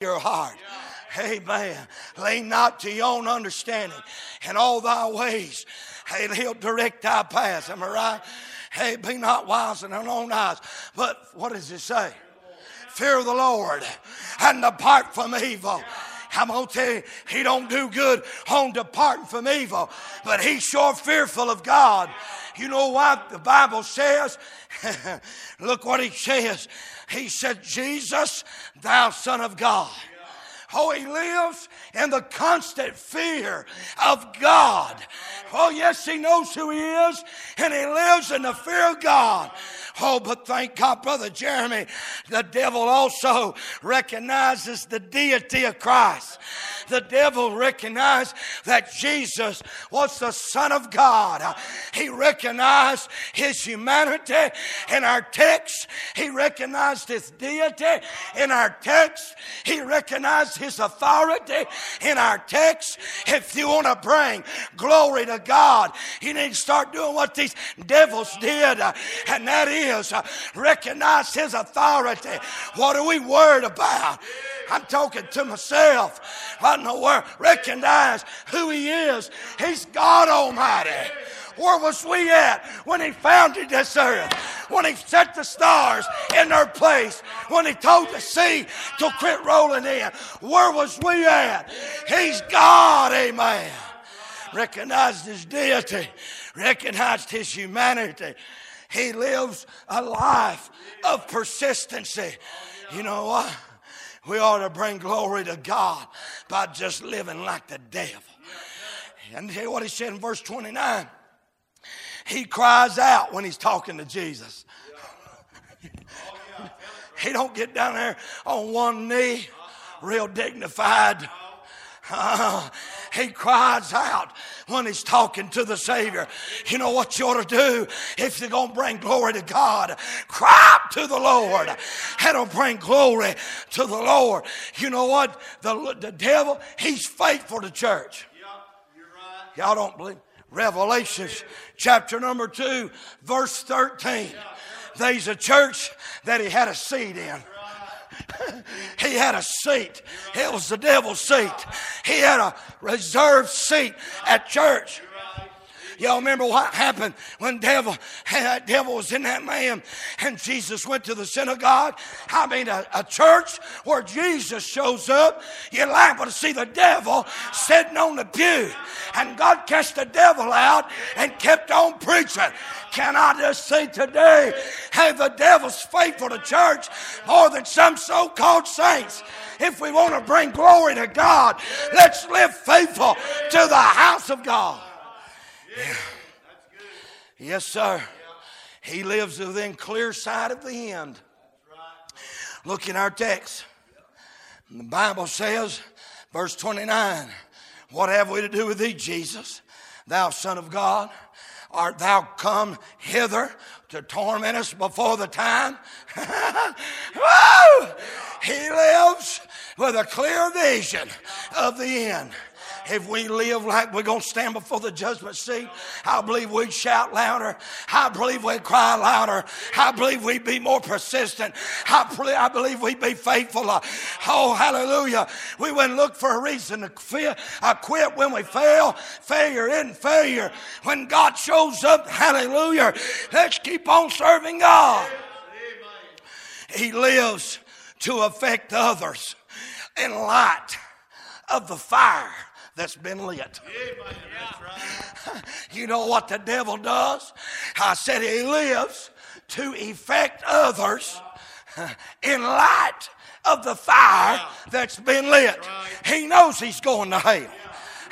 your heart. Amen. Lean not to your own understanding. In all thy ways, hey, he'll direct thy paths. Am I right? Hey, be not wise in thine own eyes. But what does it say? Fear the Lord and depart from evil. I'm gonna tell you, he don't do good on departing from evil, but he's sure fearful of God. You know what the Bible says? Look what he says. He said, Jesus, thou Son of God. Oh, he lives in the constant fear of God. Oh, yes, he knows who he is, and he lives in the fear of God. Oh, but thank God, Brother Jeremy, the devil also recognizes the deity of Christ. The devil recognized that Jesus was the Son of God. He recognized his humanity in our text. He recognized his deity in our text. He recognized his authority in our text. If you want to bring glory to God, you need to start doing what these devils did, uh, and that is uh, recognize his authority. What are we worried about? I'm talking to myself. I know where. Recognize who He is. He's God Almighty. Where was we at when He founded this earth? When He set the stars in their place? When He told the sea to quit rolling in? Where was we at? He's God, amen. Recognized His deity, recognized His humanity. He lives a life of persistency. You know what? We ought to bring glory to God by just living like the devil. And hear what he said in verse 29. He cries out when he's talking to Jesus. he don't get down there on one knee, real dignified. Uh, he cries out when he's talking to the Savior. You know what you ought to do if you're going to bring glory to God? Cry out to the Lord. That'll bring glory to the Lord. You know what? The, the devil, he's faithful to church. Y'all don't believe? Revelations chapter number 2, verse 13. There's a church that he had a seat in. he had a seat. It was the devil's seat. He had a reserved seat at church. Y'all remember what happened when devil, devil was in that man and Jesus went to the synagogue? I mean, a, a church where Jesus shows up, you're liable to see the devil sitting on the pew. And God cast the devil out and kept on preaching. Can I just say today, hey, the devil's faithful to church more than some so called saints. If we want to bring glory to God, let's live faithful to the house of God. Yeah. Yes, sir. He lives within clear sight of the end. Look in our text. The Bible says, verse 29, What have we to do with thee, Jesus, thou Son of God? Art thou come hither to torment us before the time? Woo! He lives with a clear vision of the end if we live like we're going to stand before the judgment seat, I believe we'd shout louder. I believe we'd cry louder. I believe we'd be more persistent. I, believe, I believe we'd be faithful. Uh, oh, hallelujah. We wouldn't look for a reason to quit, uh, I quit when we fail. Failure isn't failure. When God shows up, hallelujah, let's keep on serving God. He lives to affect others in light of the fire that's been lit. You know what the devil does? I said he lives to affect others in light of the fire that's been lit. He knows he's going to hell.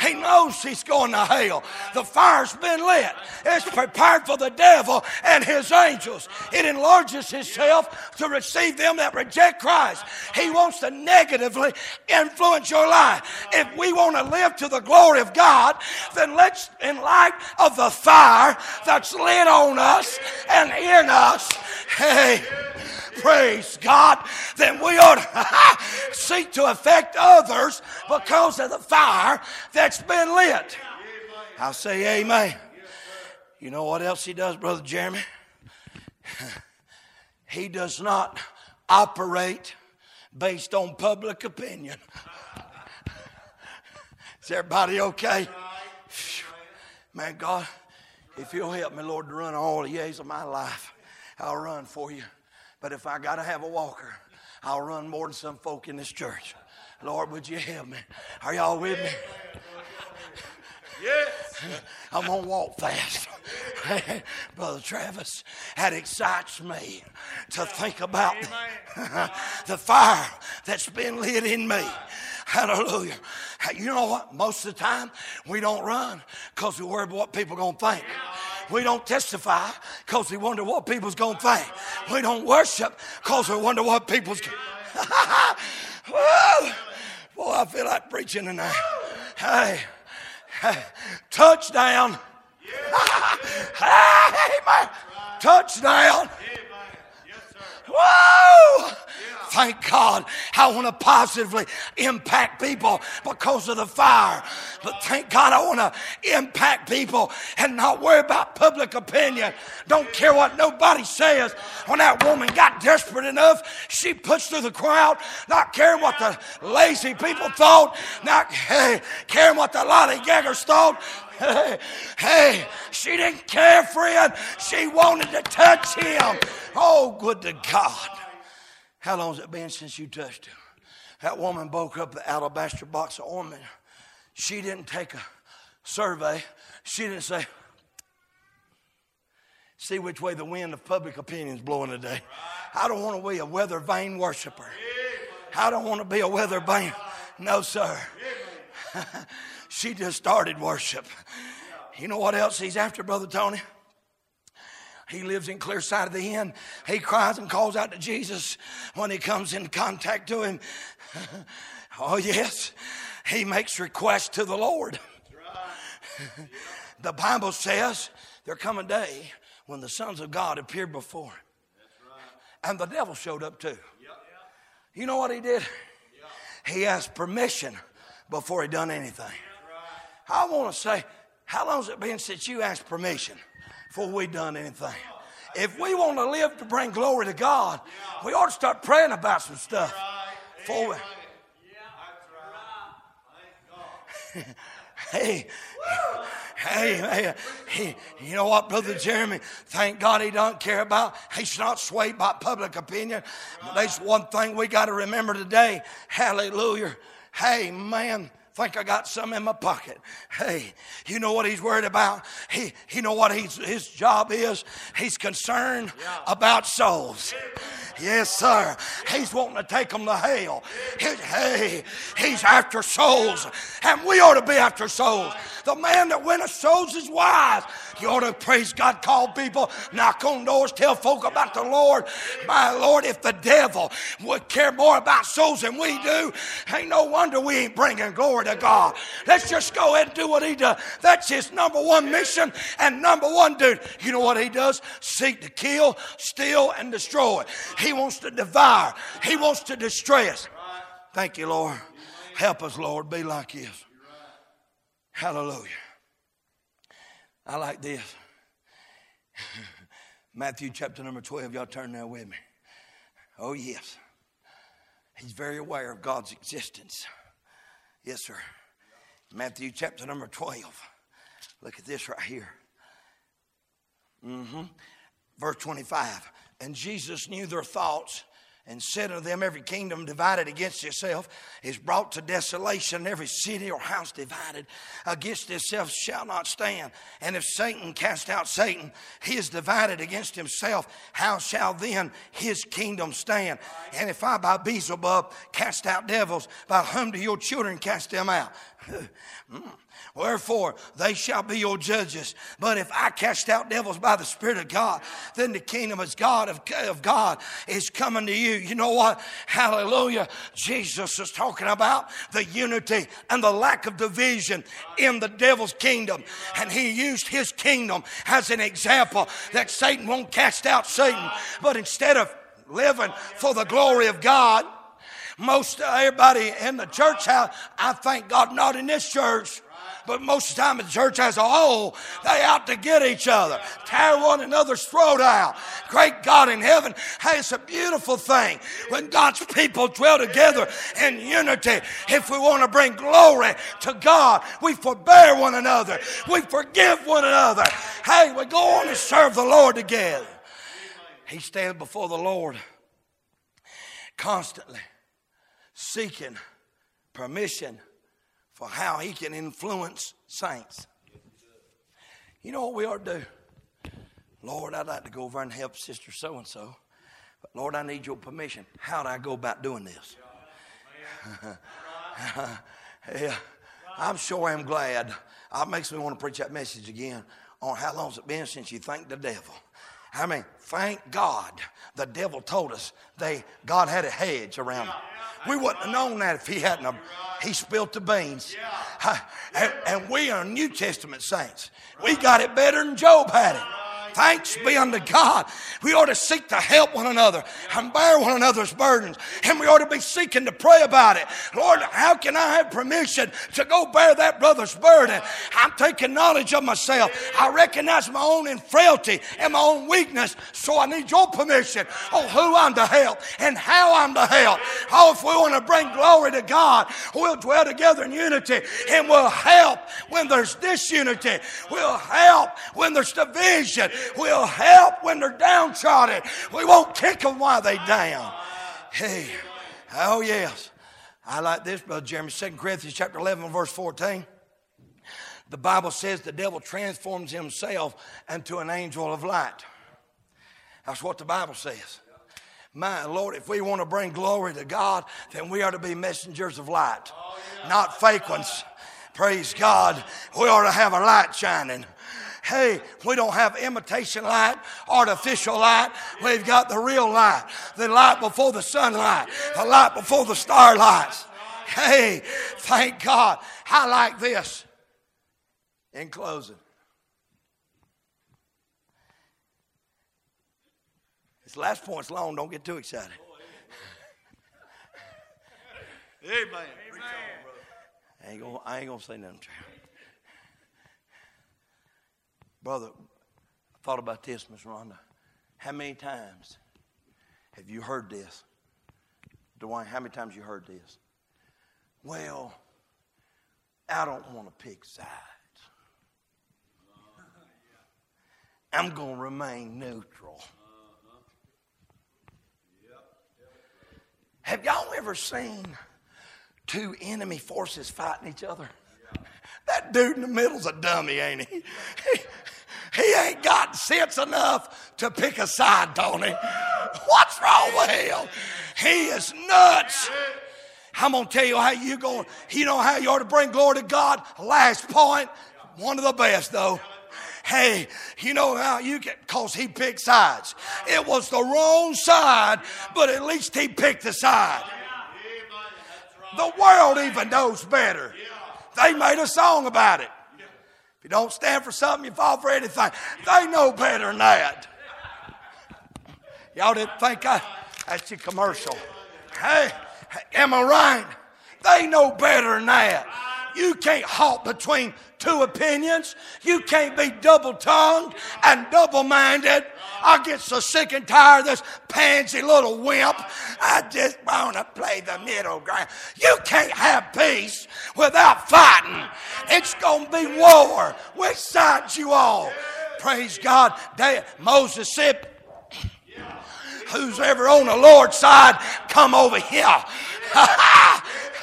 He knows he's going to hell. The fire's been lit. It's prepared for the devil and his angels. It enlarges itself to receive them that reject Christ. He wants to negatively influence your life. If we want to live to the glory of God, then let's, in light of the fire that's lit on us and in us, hey, praise God, then we ought to seek to affect others because of the fire that's been lit. I'll say amen. You know what else he does, Brother Jeremy? He does not operate based on public opinion. Is everybody okay? Man, God, if you'll help me, Lord, to run all the years of my life, I'll run for you. But if I got to have a walker, I'll run more than some folk in this church. Lord, would you help me? Are y'all with me? Yes. I'm going to walk fast. Brother Travis, that excites me to think about the fire that's been lit in me. Hallelujah. You know what? Most of the time, we don't run because we worry about what people are going to think. We don't testify because we wonder what people's going to think. We don't worship because we wonder what people's going to Boy, I feel like preaching tonight. Hey, hey touchdown. hey, man. Touchdown. Whoa! Thank God. I want to positively impact people because of the fire. But thank God I want to impact people and not worry about public opinion. Don't care what nobody says. When that woman got desperate enough, she pushed through the crowd, not caring what the lazy people thought, not hey, caring what the lollygaggers thought. Hey, hey, she didn't care, friend. She wanted to touch him. Oh, good to God. How long has it been since you touched him? That woman broke up the alabaster box of ointment. She didn't take a survey. She didn't say, see which way the wind of public opinion is blowing today. I don't want to be a weather vane worshiper. I don't want to be a weather vane. No, sir. she just started worship. You know what else he's after, Brother Tony? He lives in clear sight of the inn. He cries and calls out to Jesus when he comes in contact to him. oh, yes. He makes requests to the Lord. the Bible says there come a day when the sons of God appeared before. Him. And the devil showed up too. You know what he did? He asked permission before he done anything. I want to say, how long has it been since you asked permission? Before we done anything. If we want to live to bring glory to God, we ought to start praying about some stuff. Before we, hey, hey, hey, you know what, Brother Jeremy? Thank God he don't care about. He's not swayed by public opinion. But there's one thing we got to remember today. Hallelujah. Hey, man, think I got some in my pocket. Hey, you know what he's worried about? He, you know what he's, his job is? He's concerned yeah. about souls. Yes, sir. He's wanting to take them to hell. He, hey, he's after souls. And we ought to be after souls. The man that winneth souls is wise. You ought to praise God, call people, knock on doors, tell folk about the Lord. My Lord, if the devil would care more about souls than we do, ain't no wonder we ain't bringing glory to God. Let's just go ahead and do what he does. That's his number one mission and number one dude. You know what he does? Seek to kill, steal, and destroy. He wants to devour. He wants to distress. Thank you, Lord. Help us, Lord, be like this. Hallelujah. I like this. Matthew chapter number 12. Y'all turn there with me. Oh, yes. He's very aware of God's existence. Yes, sir. Matthew chapter number 12. Look at this right here. Mm-hmm. Verse 25. And Jesus knew their thoughts and said unto them, Every kingdom divided against itself is brought to desolation. Every city or house divided against itself shall not stand. And if Satan cast out Satan, he is divided against himself. How shall then his kingdom stand? And if I by Beelzebub cast out devils, by whom do your children cast them out? Mm. Wherefore, they shall be your judges. But if I cast out devils by the Spirit of God, then the kingdom of God, of, of God is coming to you. You know what? Hallelujah. Jesus is talking about the unity and the lack of division in the devil's kingdom. And he used his kingdom as an example that Satan won't cast out Satan. But instead of living for the glory of God, most everybody in the church house, I thank God not in this church But most of the time, the church as a whole, they out to get each other, tear one another's throat out. Great God in heaven, hey, it's a beautiful thing when God's people dwell together in unity. If we want to bring glory to God, we forbear one another, we forgive one another. Hey, we go on and serve the Lord together. He stands before the Lord constantly seeking permission for how he can influence saints. You know what we ought to do? Lord, I'd like to go over and help Sister so and so. But Lord, I need your permission. How do I go about doing this? yeah, I'm sure I'm glad. It makes me want to preach that message again on how long's it been since you thanked the devil. I mean, thank God the devil told us they God had a hedge around. We wouldn't have known that if he hadn't have, he spilt the beans. And, and we are New Testament saints. We got it better than Job had it. Thanks be unto God. We ought to seek to help one another and bear one another's burdens. And we ought to be seeking to pray about it. Lord, how can I have permission to go bear that brother's burden? I'm taking knowledge of myself. I recognize my own frailty and my own weakness. So I need your permission on who I'm to help and how I'm to help. Oh, if we want to bring glory to God, we'll dwell together in unity and we'll help when there's disunity. We'll help when there's division. We'll help when they're downtrodden. We won't kick them while they're down. Hey, oh yes. I like this, Brother Jeremy. 2 Corinthians chapter 11, verse 14. The Bible says the devil transforms himself into an angel of light. That's what the Bible says. My Lord, if we want to bring glory to God, then we are to be messengers of light, not fake ones. Praise God. We ought to have a light shining. Hey, we don't have imitation light, artificial light. We've got the real light, the light before the sunlight, the light before the starlights. Hey, thank God. I like this. In closing, this last point's long. Don't get too excited. Amen. Amen. I ain't gonna, I ain't gonna say nothing. Brother, I thought about this, Miss Rhonda. How many times have you heard this? Dwayne, how many times you heard this? Well, I don't want to pick sides. I'm going to remain neutral. Have y'all ever seen two enemy forces fighting each other? That dude in the middle's a dummy, ain't he? he ain't got sense enough to pick a side, Tony. What's wrong with him? He is nuts. I'm gonna tell you how you going. You know how you ought to bring glory to God. Last point, one of the best though. Hey, you know how you get, cause he picked sides. It was the wrong side, but at least he picked the side. The world even knows better. They made a song about it. If you don't stand for something, you fall for anything. They know better than that. Y'all didn't think I, that's your commercial. Hey, am I right? They know better than that. You can't halt between two opinions. You can't be double tongued and double minded. I get so sick and tired of this pansy little wimp. I just want to play the middle ground. You can't have peace without fighting. It's going to be war. Which side you on? Praise God. Moses said, Who's ever on the Lord's side, come over here.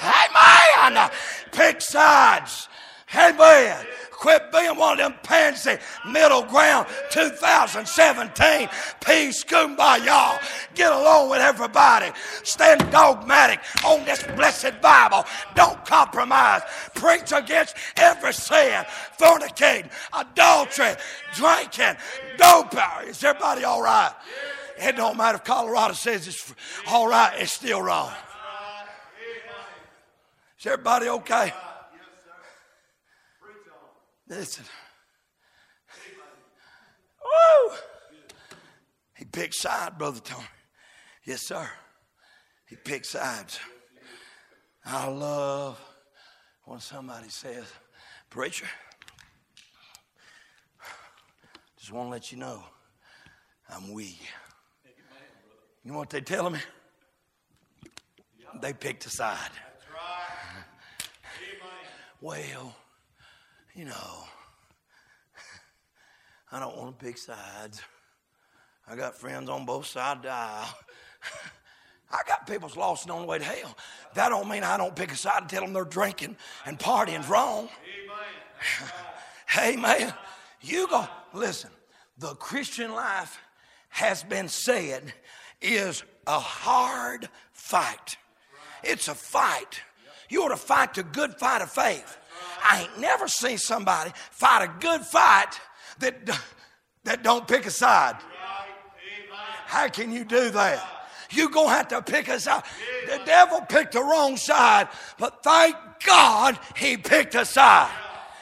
Amen. Pick sides. Amen. Quit being one of them pansy middle ground 2017. Peace, kumbaya. Get along with everybody. Stand dogmatic on this blessed Bible. Don't compromise. Preach against every sin. Fornicating, adultery, drinking, dope. Power. Is everybody all right? It don't matter if Colorado says it's all right, it's still wrong. Is everybody okay? Listen. Woo! He picked sides, Brother Tony. Yes, sir. He picked sides. I love when somebody says, Preacher, just want to let you know I'm weak. You know what they're telling me? They picked a side. Well, you know, I don't want to pick sides. I got friends on both sides of the aisle. I got people's lost and on the way to hell. That don't mean I don't pick a side and tell them they're drinking and partying's wrong. Amen. Amen. You go, listen, the Christian life has been said is a hard fight. It's a fight. You ought to fight the good fight of faith. I ain't never seen somebody fight a good fight that, that don't pick a side. How can you do that? You're going to have to pick a side. The devil picked the wrong side, but thank God he picked a side.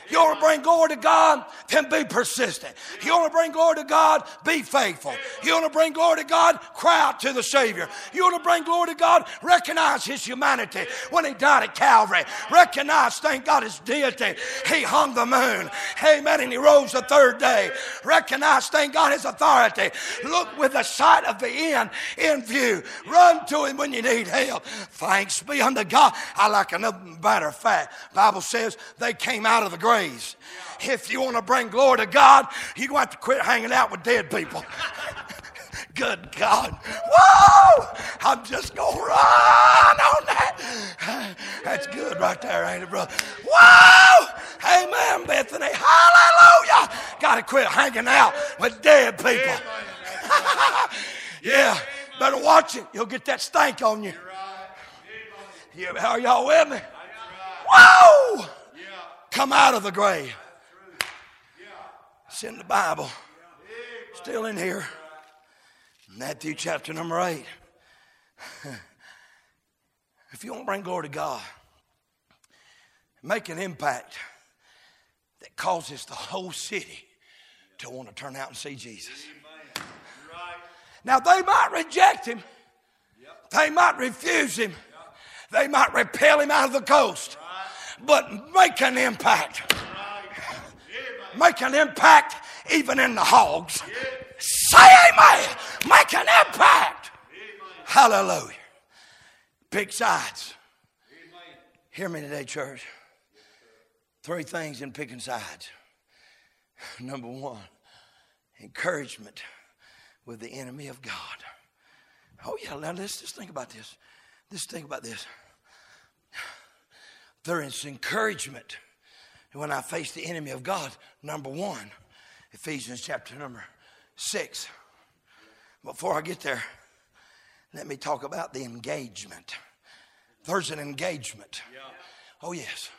You want to bring glory to God? Then be persistent. You want to bring glory to God? Be faithful. You want to bring glory to God? Cry out to the Savior. You want to bring glory to God? Recognize His humanity when He died at Calvary. Recognize, thank God, His deity. He hung the moon. Amen. And He rose the third day. Recognize, thank God, His authority. Look with the sight of the end in view. Run to Him when you need help. Thanks be unto God. I like another matter of fact. Bible says they came out of the grave praise. If you want to bring glory to God, you're going to have to quit hanging out with dead people. Good God. Whoa! I'm just going to run on that. That's good right there, ain't it, brother? Whoa! Amen, Bethany. Hallelujah. Got to quit hanging out with dead people. yeah, better watch it. You'll get that stank on you. Yeah, are y'all with me? Whoa! Come out of the grave. It's in the Bible. Still in here. Matthew chapter number 8. If you want to bring glory to God, make an impact that causes the whole city to want to turn out and see Jesus. Now, they might reject him, they might refuse him, they might repel him out of the coast but make an impact. Make an impact even in the hogs. Say amen. Make an impact. Hallelujah. Pick sides. Hear me today, church. Three things in picking sides. Number one, encouragement with the enemy of God. Oh, yeah, now let's just think about this. Just think about this. There is encouragement when I face the enemy of God. Number one, Ephesians chapter number six. Before I get there, let me talk about the engagement. There's an engagement. Oh, yes.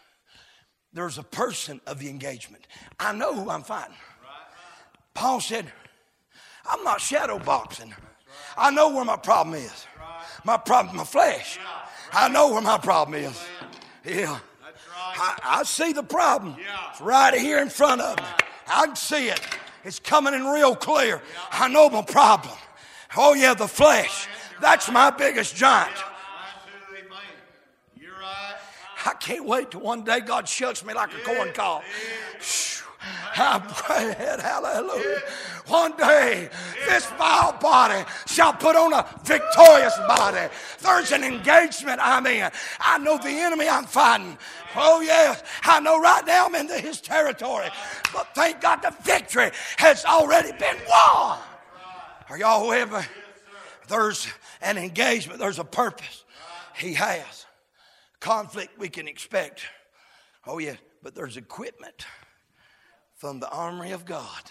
There's a person of the engagement. I know who I'm fighting. Paul said, I'm not shadow boxing. I know where my problem is. My problem, is my flesh. I know where my problem is. Yeah. I, I, see the problem. Yeah. It's right here in front of me. I can see it. It's coming in real clear. I know my problem. Oh, yeah, the flesh. That's my biggest giant. I can't wait till one day God shuts me like a corn I'm praying, hallelujah. One day, this vile body shall put on a victorious body. There's an engagement I'm in. I know the enemy I'm fighting. Oh, yes. I know right now I'm into his territory. But thank God the victory has already been won. Are y'all with me? There's an engagement, there's a purpose. He has. Conflict we can expect. Oh, yeah. But there's equipment from the armory of God.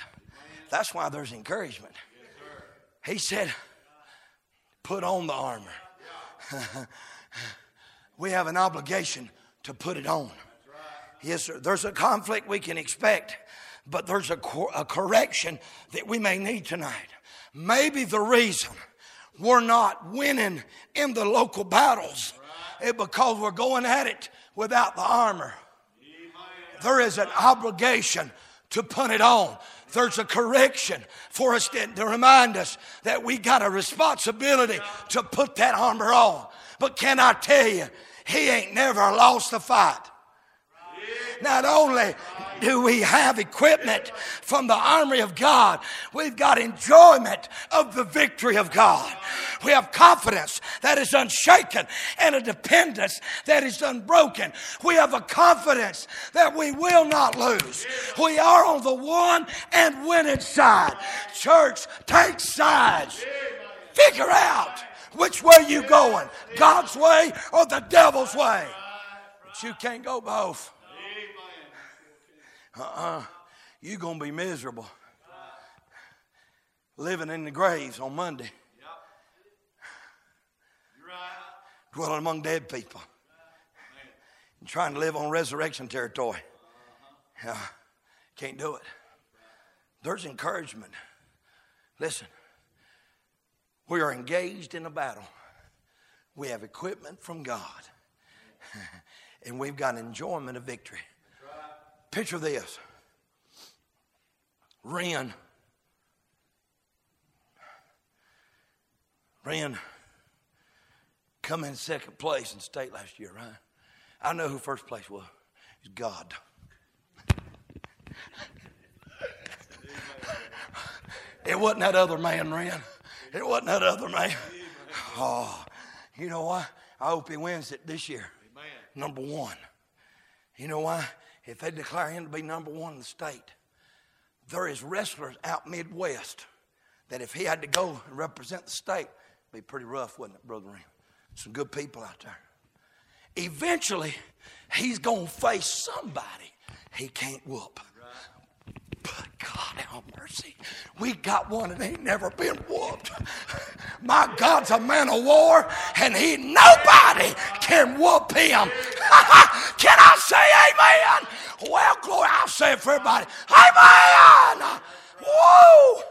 That's why there's encouragement. He said, put on the armor. we have an obligation to put it on. Yes, sir. There's a conflict we can expect, but there's a, cor- a correction that we may need tonight. Maybe the reason we're not winning in the local battles is because we're going at it without the armor. There is an obligation to put it on. There's a correction for us to, to remind us that we got a responsibility to put that armor on. But can I tell you, he ain't never lost a fight. Not only do we have equipment from the armory of God, we've got enjoyment of the victory of God. We have confidence that is unshaken and a dependence that is unbroken. We have a confidence that we will not lose. We are on the one and winning side. Church, take sides. Figure out which way you're going, God's way or the devil's way. But you can't go both. Uh-uh. You're going to be miserable. Living in the graves on Monday. Dwelling among dead people. And trying to live on resurrection territory. Yeah, can't do it. There's encouragement. Listen, we are engaged in a battle. We have equipment from God. and we've got enjoyment of victory. Picture this. Ren. Ren come in second place in state last year, right? I know who first place was. It's God. it wasn't that other man, Ren. It wasn't that other man. Oh, you know why? I hope he wins it this year. Number one. You know why? If they declare him to be number one in the state, there is wrestlers out Midwest that if he had to go and represent the state, be pretty rough, wouldn't it, Brother Ring? Some good people out there. Eventually, he's going to face somebody he can't whoop. But God have mercy. We got one that ain't never been whooped. My God's a man of war, and he nobody can whoop him. can I say amen? Well, glory, I'll say it for everybody. Amen. Whoa.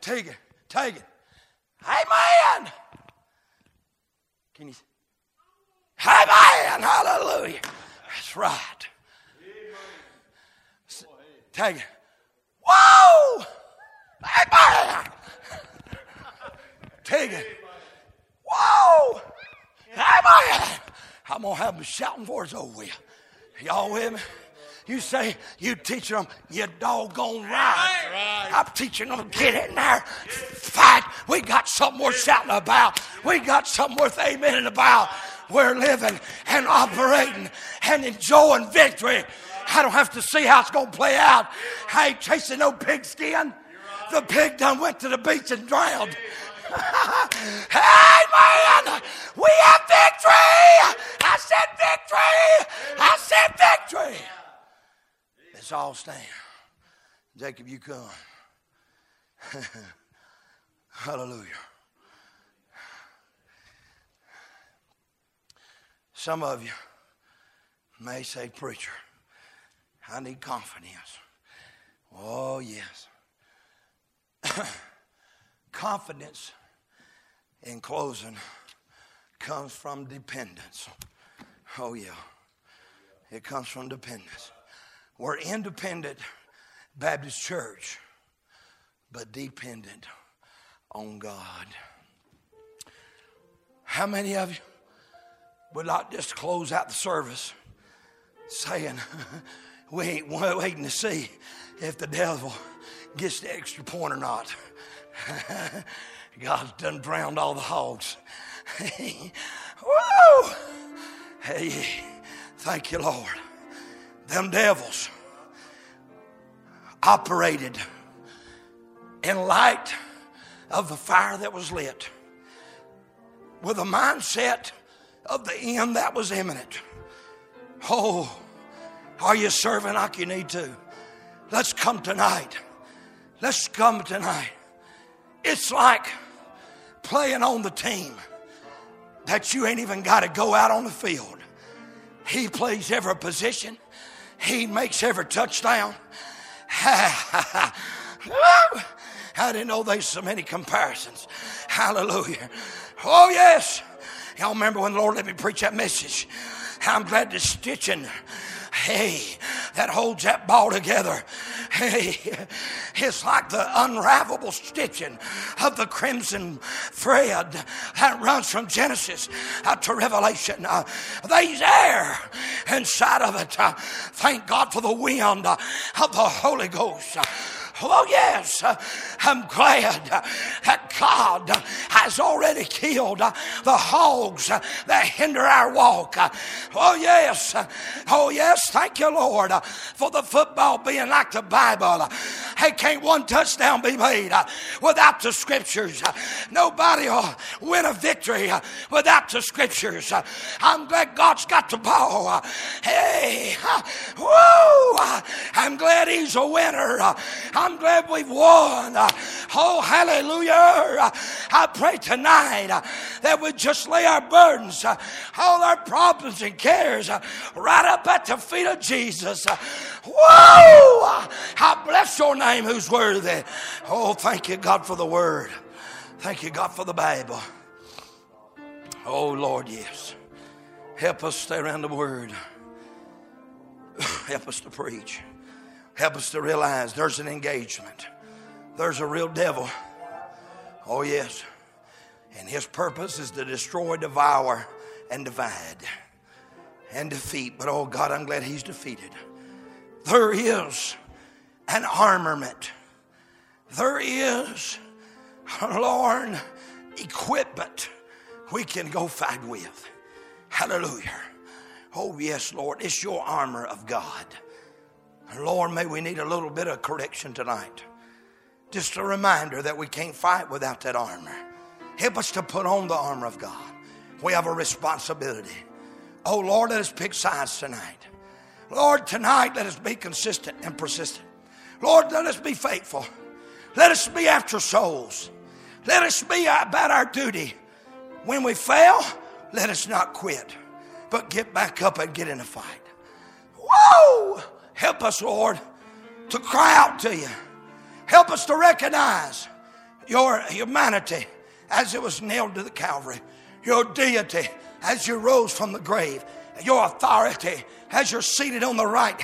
Take it. Take it. Amen. Can you? Say? Amen. Hallelujah. That's right. Take it. Whoa! Amen. Take it. Whoa! Amen. I'm going to have them shouting for us over with. Y'all with me? You say you teaching them, you doggone right. right. I'm teaching them to get in there, fight. We got something worth shouting about. We got something worth amening about. We're living and operating and enjoying victory. I don't have to see how it's going to play out. I ain't chasing no pigskin. The pig done went to the beach and drowned. hey, man, we have victory. I said victory. I said victory. Let's all stand. Jacob, you come. Hallelujah. Some of you may say, Preacher, I need confidence. Oh, yes. confidence, in closing, comes from dependence. Oh, yeah. It comes from dependence. We're independent Baptist church, but dependent on God. How many of you would like just close out the service saying, we ain't waiting to see if the devil gets the extra point or not. God's done drowned all the hogs. Woo! Hey, thank you, Lord. Them devils operated in light of the fire that was lit with a mindset of the end that was imminent. Oh, are you serving like you need to? Let's come tonight. Let's come tonight. It's like playing on the team that you ain't even got to go out on the field. He plays every position, he makes every touchdown. I didn't know there's so many comparisons. Hallelujah. Oh, yes. Y'all remember when the Lord let me preach that message? I'm glad the stitching hey, that holds that ball together. Hey, it's like the unravelable stitching of the crimson thread that runs from Genesis uh, to Revelation. Uh, they's there, inside of it. Uh, thank God for the wind uh, of the Holy Ghost. Oh, yes, I'm glad that God has already killed the hogs that hinder our walk. Oh, yes, oh, yes, thank you, Lord, for the football being like the Bible. Hey, can't one touchdown be made without the scriptures? Nobody will win a victory without the scriptures. I'm glad God's got the ball. Hey, whoa, I'm glad He's a winner. I'm glad we've won. Oh, hallelujah. I pray tonight that we just lay our burdens, all our problems and cares right up at the feet of Jesus. Whoa! I bless your name who's worthy. Oh, thank you, God, for the word. Thank you, God, for the Bible. Oh, Lord, yes. Help us stay around the word. Help us to preach. Help us to realize there's an engagement. There's a real devil. Oh, yes. And his purpose is to destroy, devour, and divide and defeat. But oh, God, I'm glad he's defeated. There is an armament, there is, Lord, equipment we can go fight with. Hallelujah. Oh, yes, Lord, it's your armor of God. Lord, may we need a little bit of correction tonight. Just a reminder that we can't fight without that armor. Help us to put on the armor of God. We have a responsibility. Oh, Lord, let us pick sides tonight. Lord, tonight let us be consistent and persistent. Lord, let us be faithful. Let us be after souls. Let us be about our duty. When we fail, let us not quit, but get back up and get in a fight. Whoa! Help us, Lord, to cry out to you. Help us to recognize your humanity as it was nailed to the Calvary, your deity as you rose from the grave, your authority as you're seated on the right